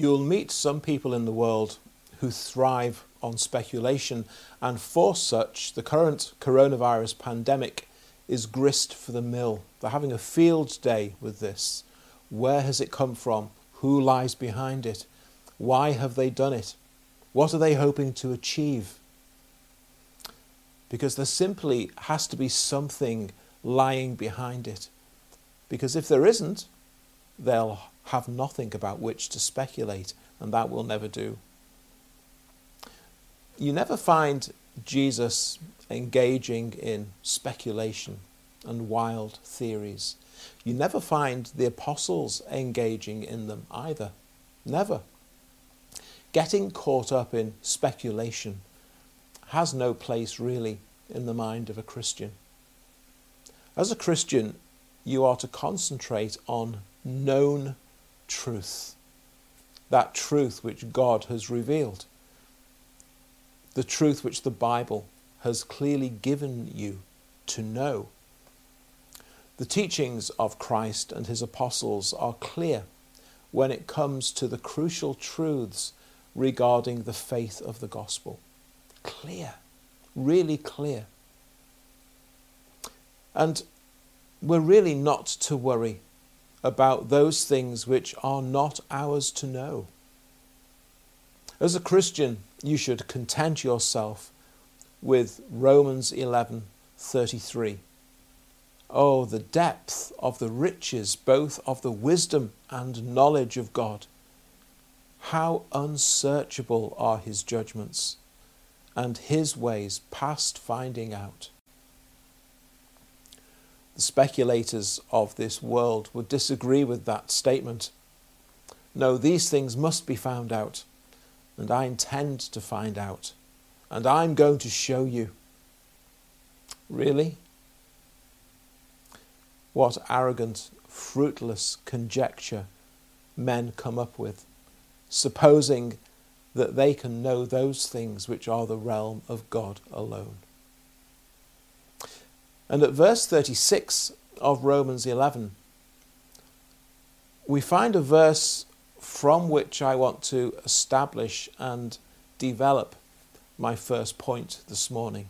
You'll meet some people in the world who thrive on speculation, and for such, the current coronavirus pandemic is grist for the mill. They're having a field day with this. Where has it come from? Who lies behind it? Why have they done it? What are they hoping to achieve? Because there simply has to be something lying behind it. Because if there isn't, they'll have nothing about which to speculate, and that will never do. You never find Jesus engaging in speculation and wild theories. You never find the apostles engaging in them either. Never. Getting caught up in speculation has no place really in the mind of a Christian. As a Christian, you are to concentrate on known truth, that truth which God has revealed, the truth which the Bible has clearly given you to know. The teachings of Christ and his apostles are clear when it comes to the crucial truths regarding the faith of the gospel. Clear, really clear. And we're really not to worry about those things which are not ours to know. As a Christian, you should content yourself with Romans 11:33. Oh, the depth of the riches both of the wisdom and knowledge of God. How unsearchable are his judgments, and his ways past finding out. The speculators of this world would disagree with that statement. No, these things must be found out, and I intend to find out, and I'm going to show you. Really? What arrogant, fruitless conjecture men come up with, supposing that they can know those things which are the realm of God alone. And at verse 36 of Romans 11, we find a verse from which I want to establish and develop my first point this morning.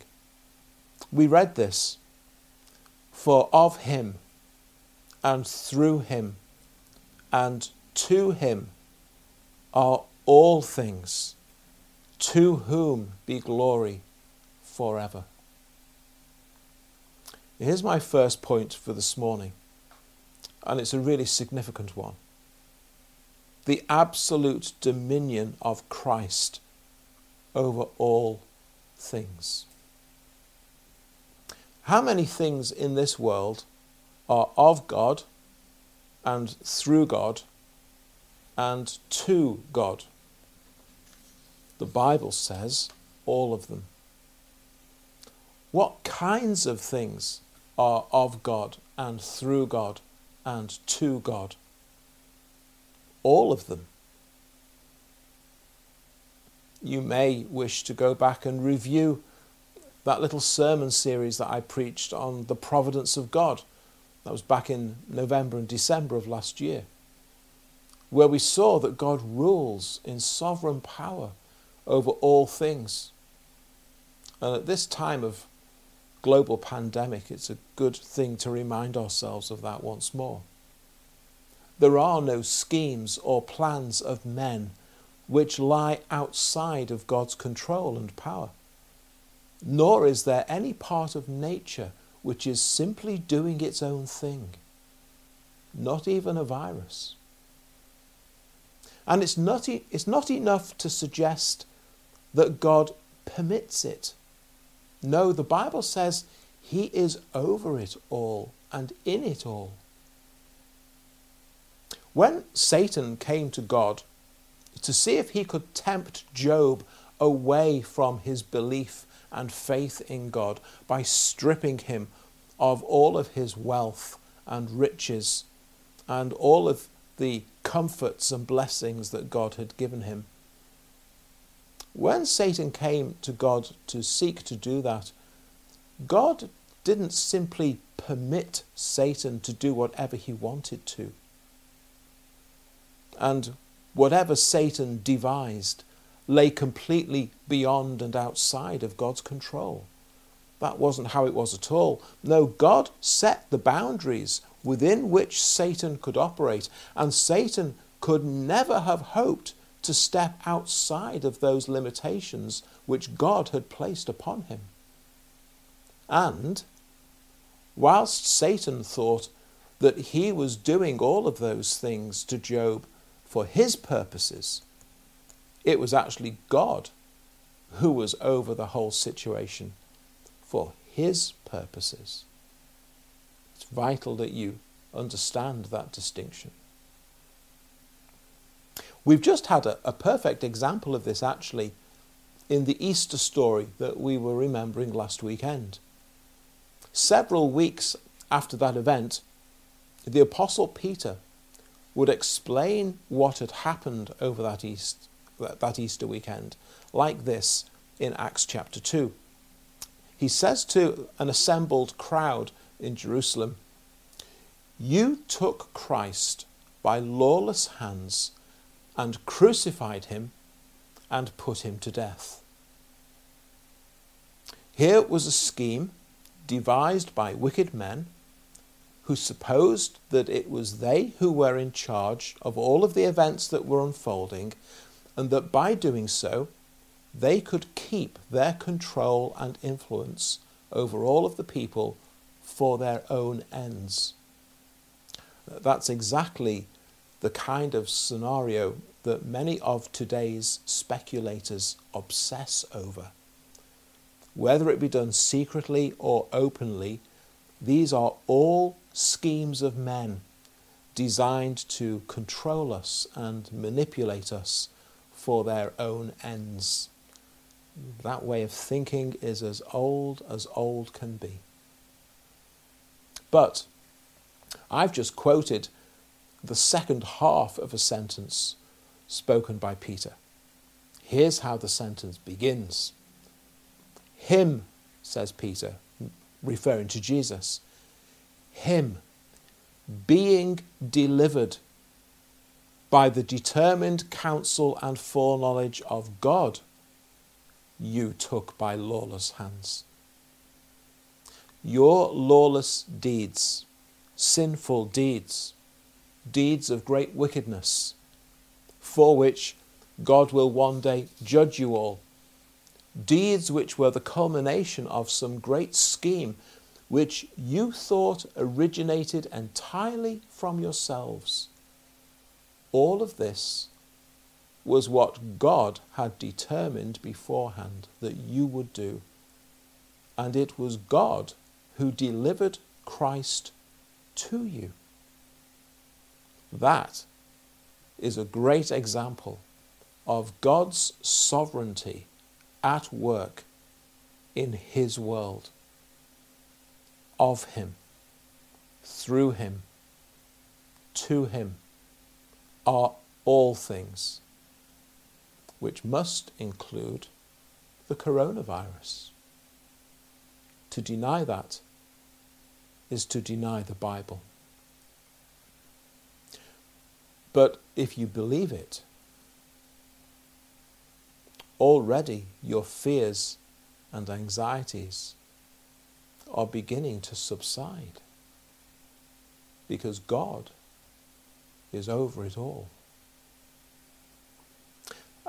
We read this For of him, and through him, and to him are all things, to whom be glory forever. Here's my first point for this morning, and it's a really significant one the absolute dominion of Christ over all things. How many things in this world are of God and through God and to God? The Bible says all of them. What kinds of things are of God and through God and to God. All of them. You may wish to go back and review that little sermon series that I preached on the providence of God. That was back in November and December of last year, where we saw that God rules in sovereign power over all things. And at this time of global pandemic, it's a good thing to remind ourselves of that once more. There are no schemes or plans of men which lie outside of God's control and power. Nor is there any part of nature which is simply doing its own thing. Not even a virus. And it's not, it's not enough to suggest that God permits it no, the Bible says he is over it all and in it all. When Satan came to God to see if he could tempt Job away from his belief and faith in God by stripping him of all of his wealth and riches and all of the comforts and blessings that God had given him, when Satan came to God to seek to do that, God didn't simply permit Satan to do whatever he wanted to. And whatever Satan devised lay completely beyond and outside of God's control. That wasn't how it was at all. No, God set the boundaries within which Satan could operate, and Satan could never have hoped to step outside of those limitations which God had placed upon him. And whilst Satan thought that he was doing all of those things to Job for his purposes, it was actually God who was over the whole situation for his purposes. It's vital that you understand that distinction. We've just had a, a, perfect example of this actually in the Easter story that we were remembering last weekend. Several weeks after that event, the Apostle Peter would explain what had happened over that, East, that Easter weekend like this in Acts chapter 2 he says to an assembled crowd in Jerusalem, You took Christ by lawless hands and crucified him and put him to death. Here was a scheme devised by wicked men who supposed that it was they who were in charge of all of the events that were unfolding, and that by doing so, they could keep their control and influence over all of the people for their own ends. That's exactly the kind of scenario that many of today's speculators obsess over. Whether it be done secretly or openly, these are all schemes of men designed to control us and manipulate us for their own ends. That way of thinking is as old as old can be. But I've just quoted the second half of a sentence spoken by Peter. Here's how the sentence begins Him, says Peter, referring to Jesus, Him being delivered by the determined counsel and foreknowledge of God you took by lawless hands. Your lawless deeds, sinful deeds, deeds of great wickedness, for which God will one day judge you all, deeds which were the culmination of some great scheme which you thought originated entirely from yourselves. All of this was what God had determined beforehand that you would do. And it was God who delivered Christ to you. That is a great example of God's sovereignty at work in His world. Of Him, through Him, to Him are all things which must include the coronavirus. To deny that is to deny the Bible. But if you believe it, already your fears and anxieties are beginning to subside because God is over it all.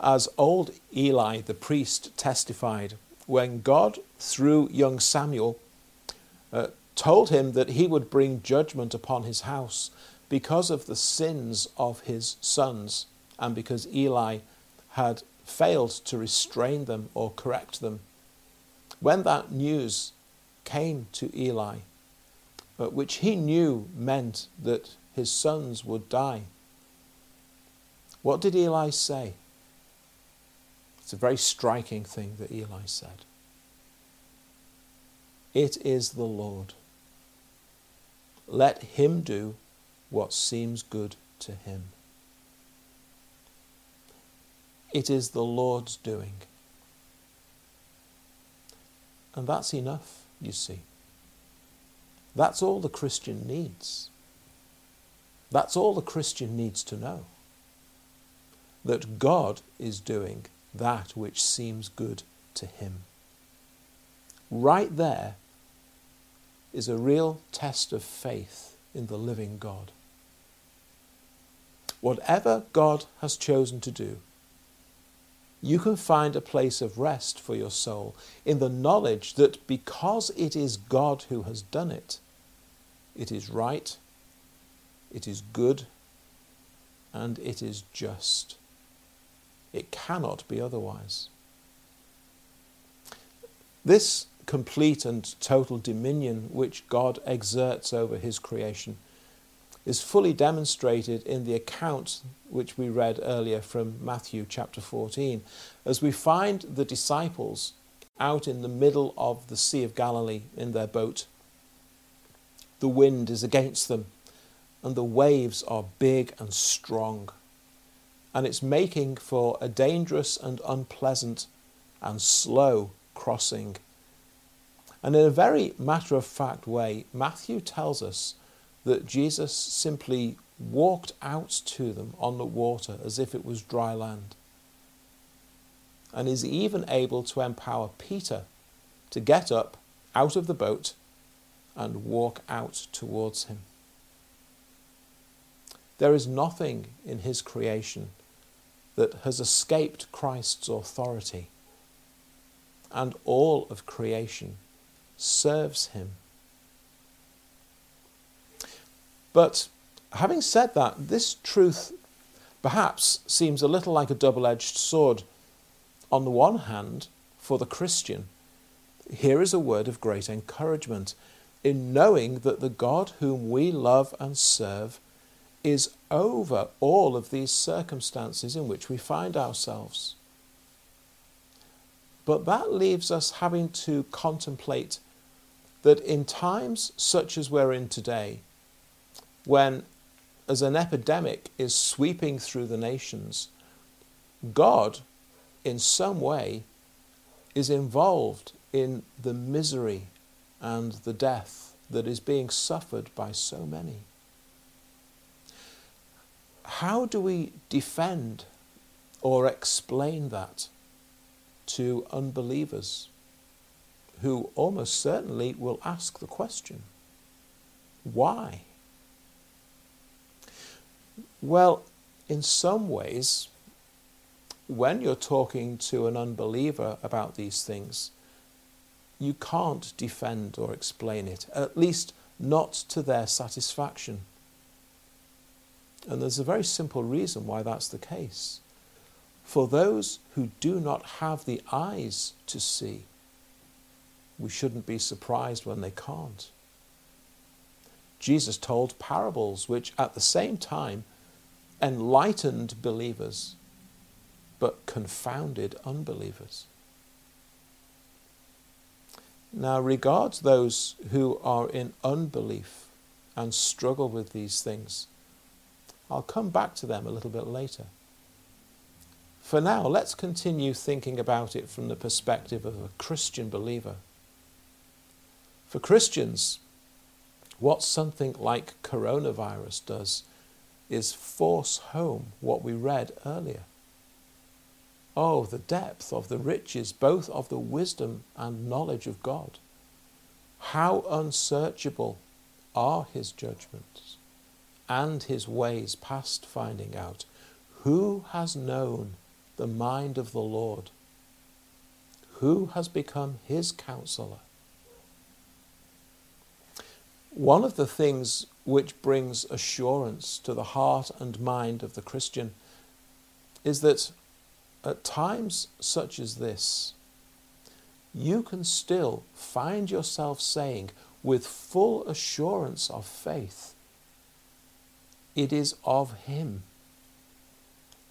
As old Eli the priest testified, when God, through young Samuel, uh, told him that he would bring judgment upon his house because of the sins of his sons and because Eli had failed to restrain them or correct them. When that news came to Eli, uh, which he knew meant that his sons would die, what did Eli say? It's a very striking thing that Eli said. It is the Lord. Let him do what seems good to him. It is the Lord's doing. And that's enough, you see. That's all the Christian needs. That's all the Christian needs to know. that God is doing that which seems good to him. Right there is a real test of faith in the living God. Whatever God has chosen to do, you can find a place of rest for your soul in the knowledge that because it is God who has done it, it is right, it is good, and it is just. It cannot be otherwise. This complete and total dominion which God exerts over his creation is fully demonstrated in the account which we read earlier from Matthew chapter 14, as we find the disciples out in the middle of the Sea of Galilee in their boat. The wind is against them, and the waves are big and strong, and it's making for a dangerous and unpleasant and slow crossing. And in a very matter of fact way, Matthew tells us that Jesus simply walked out to them on the water as if it was dry land. And is even able to empower Peter to get up out of the boat and walk out towards him. There is nothing in his creation that has escaped Christ's authority, and all of creation serves him But having said that, this truth perhaps seems a little like a double edged sword. On the one hand, for the Christian, here is a word of great encouragement in knowing that the God whom we love and serve is over all of these circumstances in which we find ourselves. But that leaves us having to contemplate that in times such as we're in today, when, as an epidemic is sweeping through the nations, God, in some way, is involved in the misery and the death that is being suffered by so many. How do we defend or explain that to unbelievers who almost certainly will ask the question why? Well, in some ways, when you're talking to an unbeliever about these things, you can't defend or explain it, at least not to their satisfaction. And there's a very simple reason why that's the case. For those who do not have the eyes to see, we shouldn't be surprised when they can't. Jesus told parables which at the same time enlightened believers but confounded unbelievers. Now, regards those who are in unbelief and struggle with these things. I'll come back to them a little bit later. For now, let's continue thinking about it from the perspective of a Christian believer. For Christians, what something like coronavirus does is force home what we read earlier. Oh, the depth of the riches, both of the wisdom and knowledge of God. How unsearchable are his judgments and his ways past finding out. Who has known the mind of the Lord? Who has become his counselor? One of the things which brings assurance to the heart and mind of the Christian is that at times such as this, you can still find yourself saying with full assurance of faith, It is of Him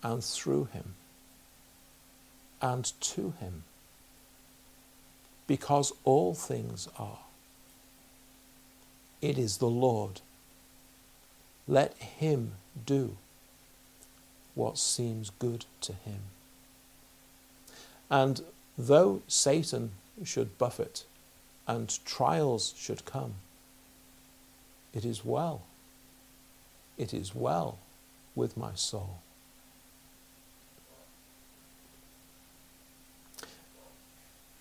and through Him and to Him, because all things are. It is the Lord. Let him do what seems good to him. And though Satan should buffet and trials should come, it is well. It is well with my soul.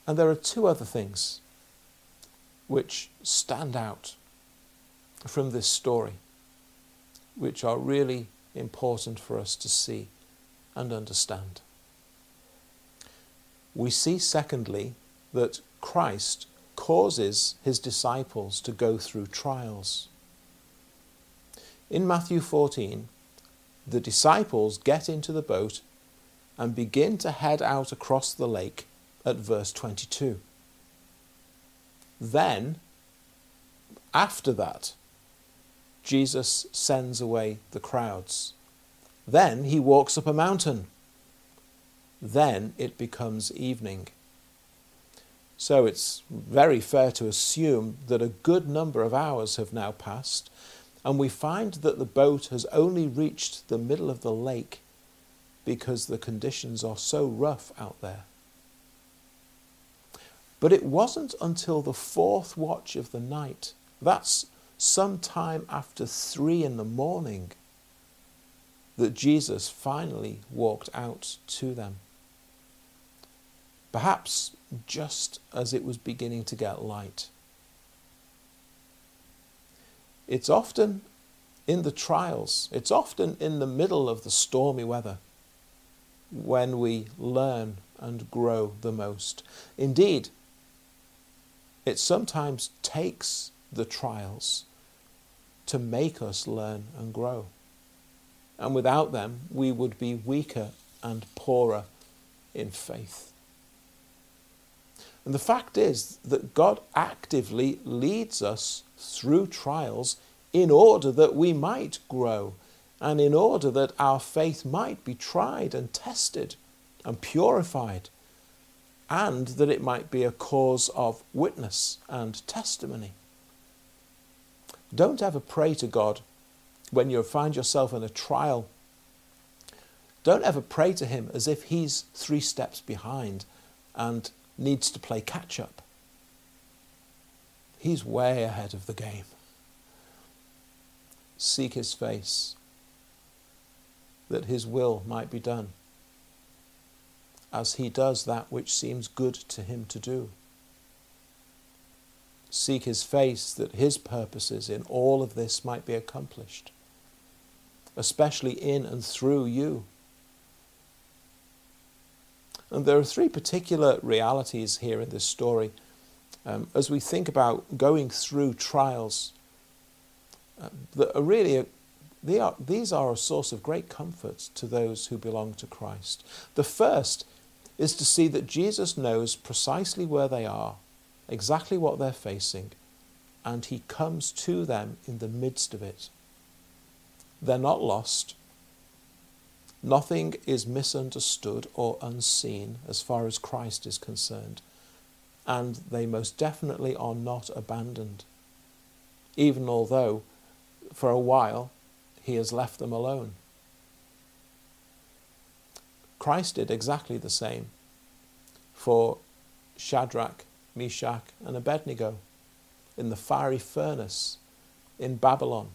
And there are two other things which stand out from this story which are really important for us to see and understand. We see, secondly, that Christ causes his disciples to go through trials. In Matthew 14, the disciples get into the boat and begin to head out across the lake at verse 22. Then, after that, Jesus sends away the crowds. Then he walks up a mountain. Then it becomes evening. So it's very fair to assume that a good number of hours have now passed, and we find that the boat has only reached the middle of the lake because the conditions are so rough out there. But it wasn't until the fourth watch of the night, that's some time after three in the morning, that Jesus finally walked out to them. Perhaps just as it was beginning to get light. It's often in the trials, it's often in the middle of the stormy weather when we learn and grow the most. Indeed, it sometimes takes the trials to make us learn and grow. And without them, we would be weaker and poorer in faith. And the fact is that God actively leads us through trials in order that we might grow and in order that our faith might be tried and tested and purified and that it might be a cause of witness and testimony. Don't ever pray to God when you find yourself in a trial. Don't ever pray to Him as if He's three steps behind and needs to play catch up. He's way ahead of the game. Seek His face that His will might be done as he does that which seems good to him to do. Seek his face that his purposes in all of this might be accomplished, especially in and through you. And there are three particular realities here in this story. Um, as we think about going through trials uh, that are really a, they are, these are a source of great comfort to those who belong to Christ. The first is to see that Jesus knows precisely where they are, exactly what they're facing, and he comes to them in the midst of it. They're not lost. Nothing is misunderstood or unseen as far as Christ is concerned, and they most definitely are not abandoned, even although for a while he has left them alone. Christ did exactly the same for Shadrach, Meshach, and Abednego in the fiery furnace in Babylon.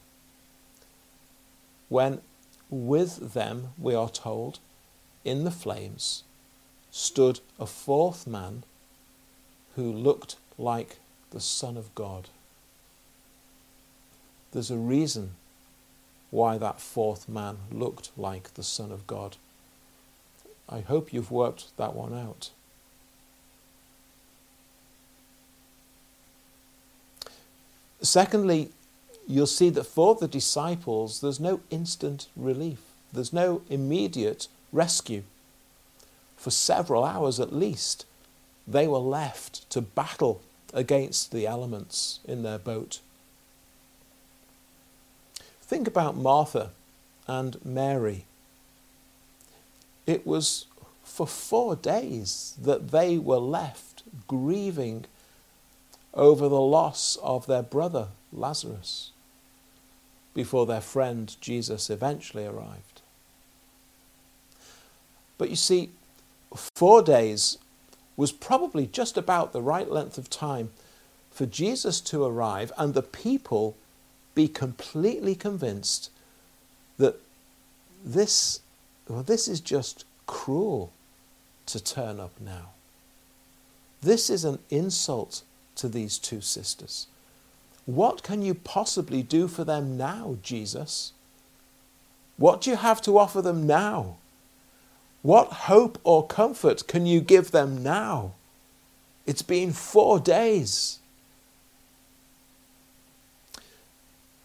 When with them, we are told, in the flames stood a fourth man who looked like the Son of God. There's a reason why that fourth man looked like the Son of God. I hope you've worked that one out. Secondly, you'll see that for the disciples, there's no instant relief, there's no immediate rescue. For several hours at least, they were left to battle against the elements in their boat. Think about Martha and Mary it was for four days that they were left grieving over the loss of their brother Lazarus before their friend Jesus eventually arrived. But you see, four days was probably just about the right length of time for Jesus to arrive and the people be completely convinced that this well, this is just cruel to turn up now. This is an insult to these two sisters. What can you possibly do for them now, Jesus? What do you have to offer them now? What hope or comfort can you give them now? It's been four days.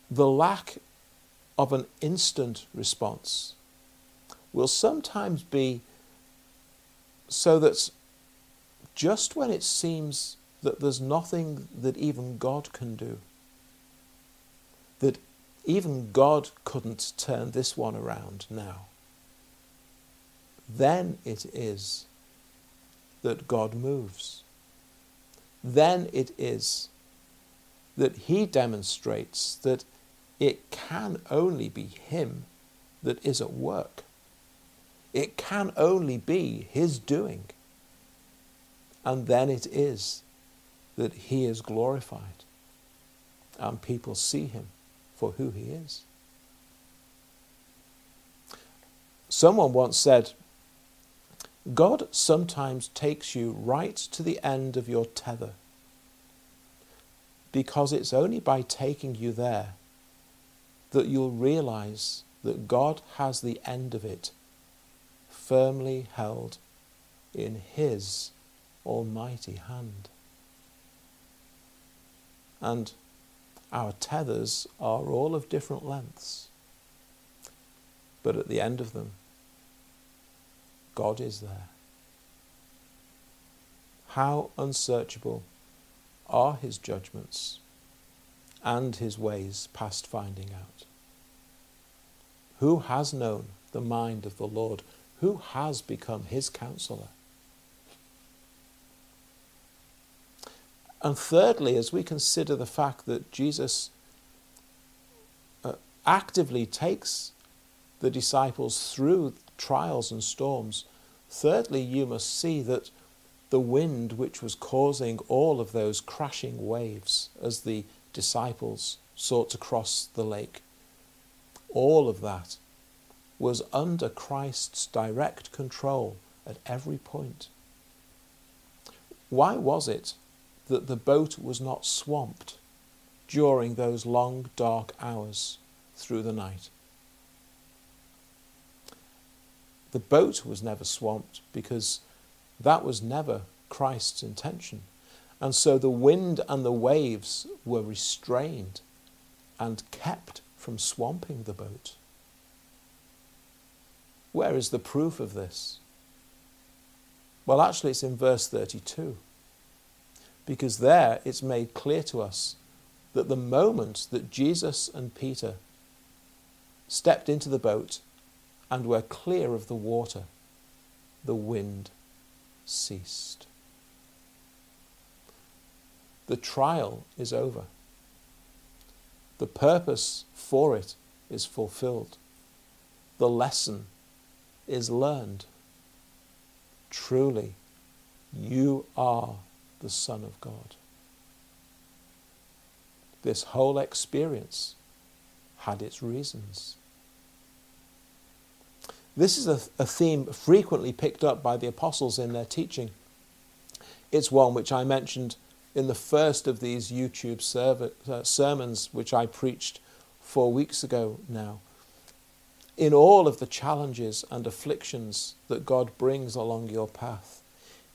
The lack of an instant response will sometimes be so that just when it seems that there's nothing that even God can do, that even God couldn't turn this one around now, then it is that God moves. Then it is that He demonstrates that it can only be Him that is at work. It can only be His doing. And then it is that He is glorified and people see Him for who He is. Someone once said, God sometimes takes you right to the end of your tether because it's only by taking you there that you'll realize that God has the end of it firmly held in His almighty hand. And our tethers are all of different lengths, but at the end of them, God is there. How unsearchable are his judgments and his ways past finding out? Who has known the mind of the Lord? Who has become his counselor? And thirdly, as we consider the fact that Jesus uh, actively takes the disciples through trials and storms, thirdly, you must see that the wind which was causing all of those crashing waves as the disciples sought to cross the lake, all of that was under Christ's direct control at every point. Why was it that the boat was not swamped during those long, dark hours through the night? The boat was never swamped because that was never Christ's intention. And so the wind and the waves were restrained and kept from swamping the boat. Where is the proof of this? Well, actually, it's in verse 32. Because there it's made clear to us that the moment that Jesus and Peter stepped into the boat and were clear of the water, the wind ceased. The trial is over. The purpose for it is fulfilled. The lesson is learned. Truly, you are the Son of God. This whole experience had its reasons. This is a, a, theme frequently picked up by the apostles in their teaching. It's one which I mentioned in the first of these YouTube uh, sermons, which I preached four weeks ago now. In all of the challenges and afflictions that God brings along your path,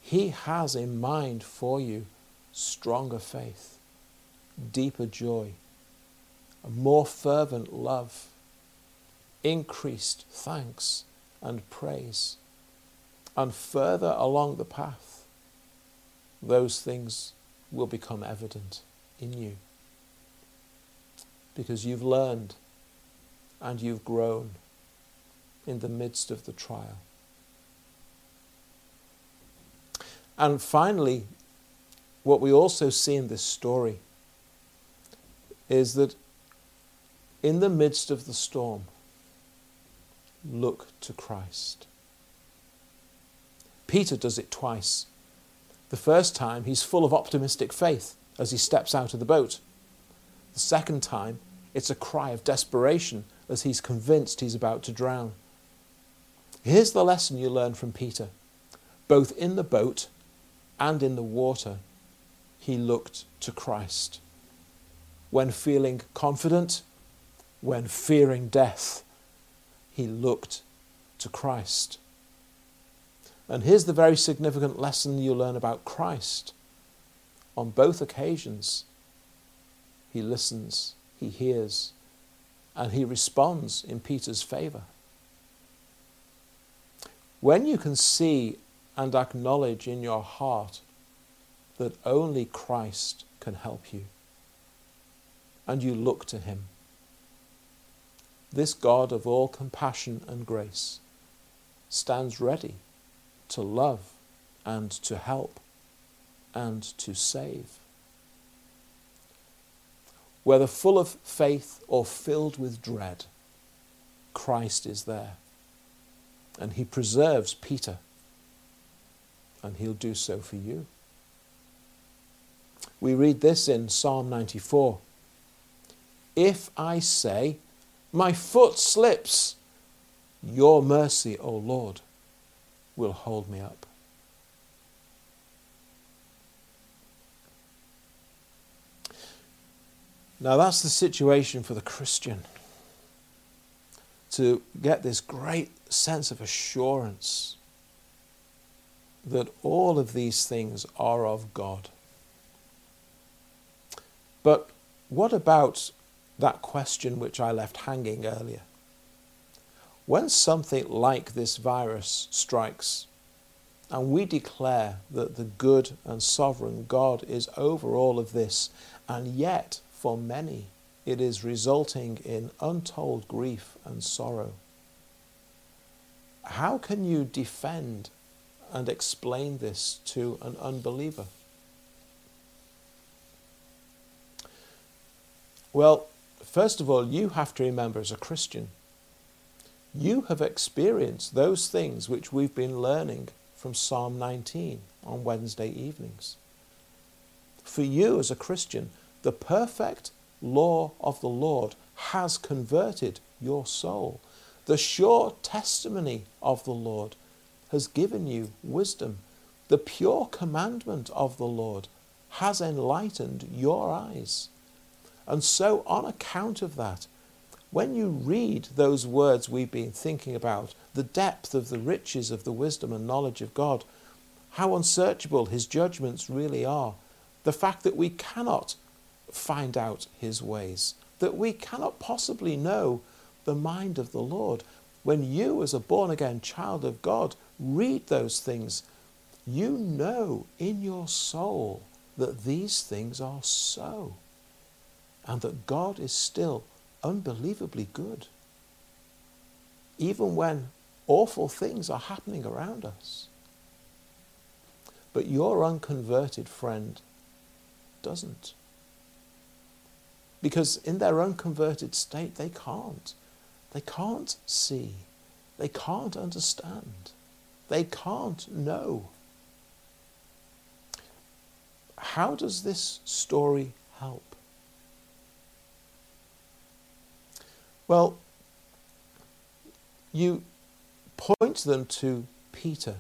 He has in mind for you stronger faith, deeper joy, a more fervent love, increased thanks and praise. And further along the path, those things will become evident in you. Because you've learned and you've grown in the midst of the trial. And finally, what we also see in this story is that in the midst of the storm, look to Christ. Peter does it twice. The first time, he's full of optimistic faith as he steps out of the boat. The second time, it's a cry of desperation as he's convinced he's about to drown. Here's the lesson you learn from Peter both in the boat and in the water, he looked to Christ. When feeling confident, when fearing death, he looked to Christ. And here's the very significant lesson you learn about Christ. On both occasions, he listens, he hears, and he responds in Peter's favor. When you can see and acknowledge in your heart that only Christ can help you, and you look to him, this God of all compassion and grace stands ready to love and to help and to save. Whether full of faith or filled with dread, Christ is there. And he preserves Peter. And he'll do so for you. We read this in Psalm 94 If I say, My foot slips, your mercy, O Lord, will hold me up. Now, that's the situation for the Christian. To get this great sense of assurance that all of these things are of God. But what about that question which I left hanging earlier? When something like this virus strikes, and we declare that the good and sovereign God is over all of this, and yet for many it is resulting in untold grief and sorrow, how can you defend and explain this to an unbeliever? Well, first of all, you have to remember as a Christian you have experienced those things which we've been learning from Psalm 19 on Wednesday evenings. For you as a Christian, the perfect law of the Lord has converted your soul. The sure testimony of the Lord has given you wisdom. The pure commandment of the Lord has enlightened your eyes. And so, on account of that, when you read those words we've been thinking about, the depth of the riches of the wisdom and knowledge of God, how unsearchable his judgments really are, the fact that we cannot find out his ways, that we cannot possibly know the mind of the Lord. When you, as a born again child of God, read those things, you know in your soul that these things are so, and that God is still unbelievably good. Even when awful things are happening around us. But your unconverted friend doesn't. Because in their unconverted state, they can't. They can't see. They can't understand. They can't know. How does this story help? Well, you point them to Peter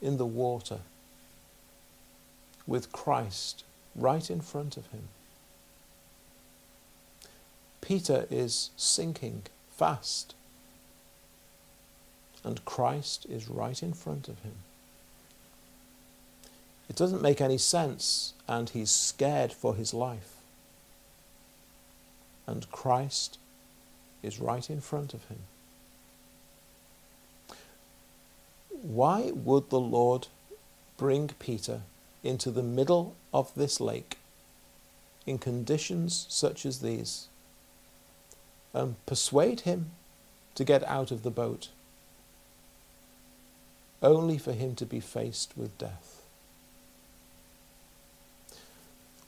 in the water with Christ right in front of him. Peter is sinking fast, and Christ is right in front of him. It doesn't make any sense, and he's scared for his life. And Christ is right in front of him. Why would the Lord bring Peter into the middle of this lake in conditions such as these and persuade him to get out of the boat, only for him to be faced with death?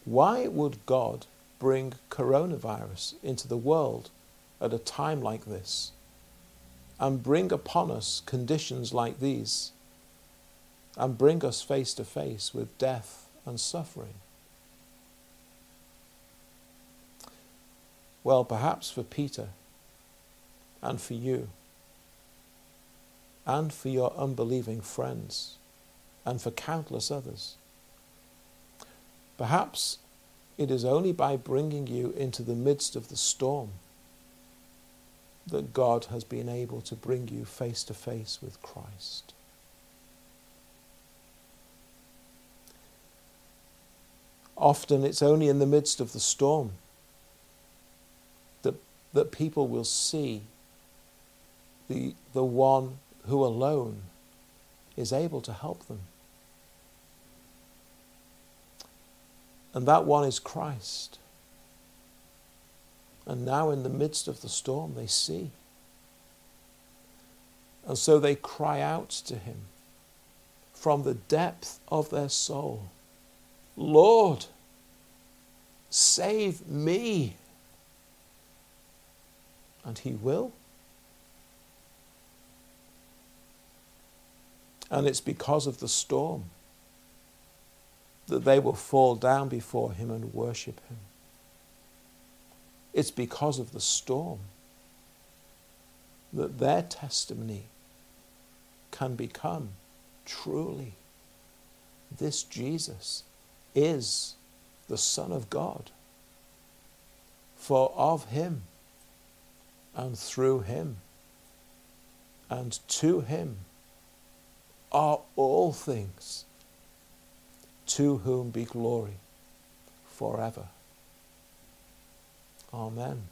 Why would God bring coronavirus into the world at a time like this and bring upon us conditions like these and bring us face to face with death and suffering? Well, perhaps for Peter and for you and for your unbelieving friends, and for countless others. Perhaps it is only by bringing you into the midst of the storm that God has been able to bring you face to face with Christ. Often it's only in the midst of the storm that, that people will see the, the one who alone is able to help them. And that one is Christ. And now, in the midst of the storm, they see. And so they cry out to him from the depth of their soul Lord, save me. And he will. And it's because of the storm that they will fall down before him and worship him. It's because of the storm that their testimony can become truly this Jesus is the Son of God. For of him and through him and to him are all things, to whom be glory forever. Amen.